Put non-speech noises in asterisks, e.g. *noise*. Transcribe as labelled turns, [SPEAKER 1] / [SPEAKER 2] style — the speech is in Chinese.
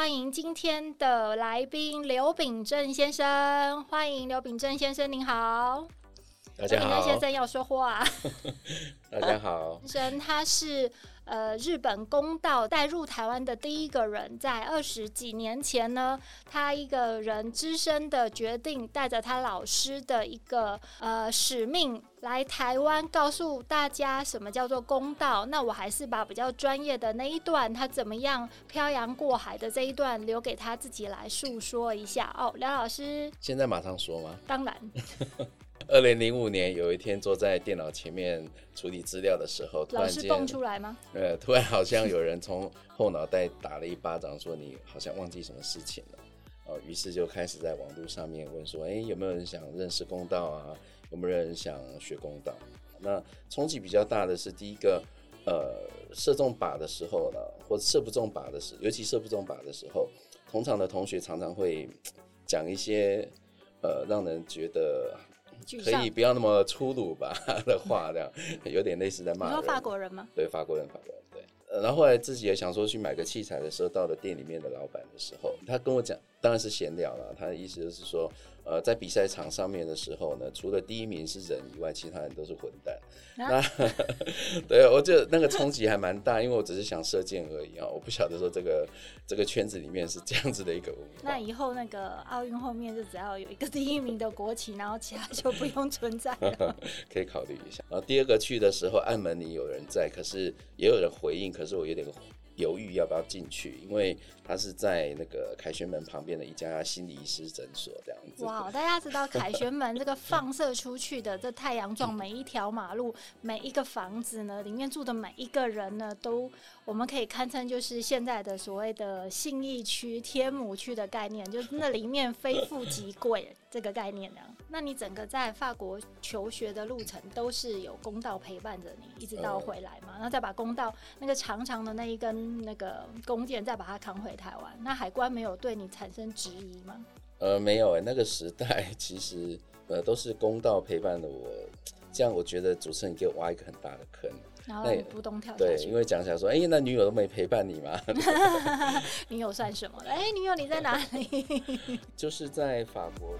[SPEAKER 1] 欢迎今天的来宾刘秉正先生。欢迎刘秉正先生，您好。
[SPEAKER 2] 大家好。刘秉正
[SPEAKER 1] 先生要说话。*laughs*
[SPEAKER 2] 大家好。
[SPEAKER 1] 先生他是。呃，日本公道带入台湾的第一个人，在二十几年前呢，他一个人只身的决定，带着他老师的一个呃使命来台湾，告诉大家什么叫做公道。那我还是把比较专业的那一段，他怎么样漂洋过海的这一段，留给他自己来诉说一下哦。梁老师，
[SPEAKER 2] 现在马上说吗？
[SPEAKER 1] 当然。*laughs*
[SPEAKER 2] 二零零五年有一天，坐在电脑前面处理资料的时候，突然间
[SPEAKER 1] 蹦出来吗？
[SPEAKER 2] 呃，突然好像有人从后脑袋打了一巴掌，说你好像忘记什么事情了。哦，于是就开始在网络上面问说，哎，有没有人想认识公道啊？有没有人想学公道？那冲击比较大的是第一个，呃，射中靶的时候呢，或者射不中靶的时候，尤其射不中靶的时候，同场的同学常常会讲一些，呃，让人觉得。可以不要那么粗鲁吧的话，这样 *laughs* 有点类似在骂人。
[SPEAKER 1] 你说法国人吗？
[SPEAKER 2] 对，法国人，法国人。对，呃，然后后来自己也想说去买个器材的时候，到了店里面的老板的时候，他跟我讲，当然是闲聊了。他的意思就是说。呃，在比赛场上面的时候呢，除了第一名是人以外，其他人都是混蛋。啊、那 *laughs* 对，我觉得那个冲击还蛮大，因为我只是想射箭而已啊，我不晓得说这个这个圈子里面是这样子的一个文化。
[SPEAKER 1] 那以后那个奥运后面就只要有一个第一名的国旗，然后其他就不用存在了。*laughs*
[SPEAKER 2] 可以考虑一下。然后第二个去的时候，暗门里有人在，可是也有人回应，可是我有点。犹豫要不要进去，因为他是在那个凯旋门旁边的一家心理医师诊所这样子。
[SPEAKER 1] 哇，大家知道凯旋门这个放射出去的这太阳状，每一条马路、*laughs* 每一个房子呢，里面住的每一个人呢，都我们可以堪称就是现在的所谓的信义区、天母区的概念，就是那里面非富即贵这个概念呢。那你整个在法国求学的路程都是有公道陪伴着你，一直到回来嘛，然后再把公道那个长长的那一根那个弓箭再把它扛回台湾。那海关没有对你产生质疑吗？
[SPEAKER 2] 呃，没有哎，那个时代其实呃都是公道陪伴的我，这样我觉得主持人给我挖一个很大的坑，
[SPEAKER 1] 然后你不动跳
[SPEAKER 2] 下去。对，因为讲起来说，哎、欸，那女友都没陪伴你吗？*laughs*
[SPEAKER 1] 女友算什么？哎、欸，女友你在哪里？*laughs*
[SPEAKER 2] 就是在法国。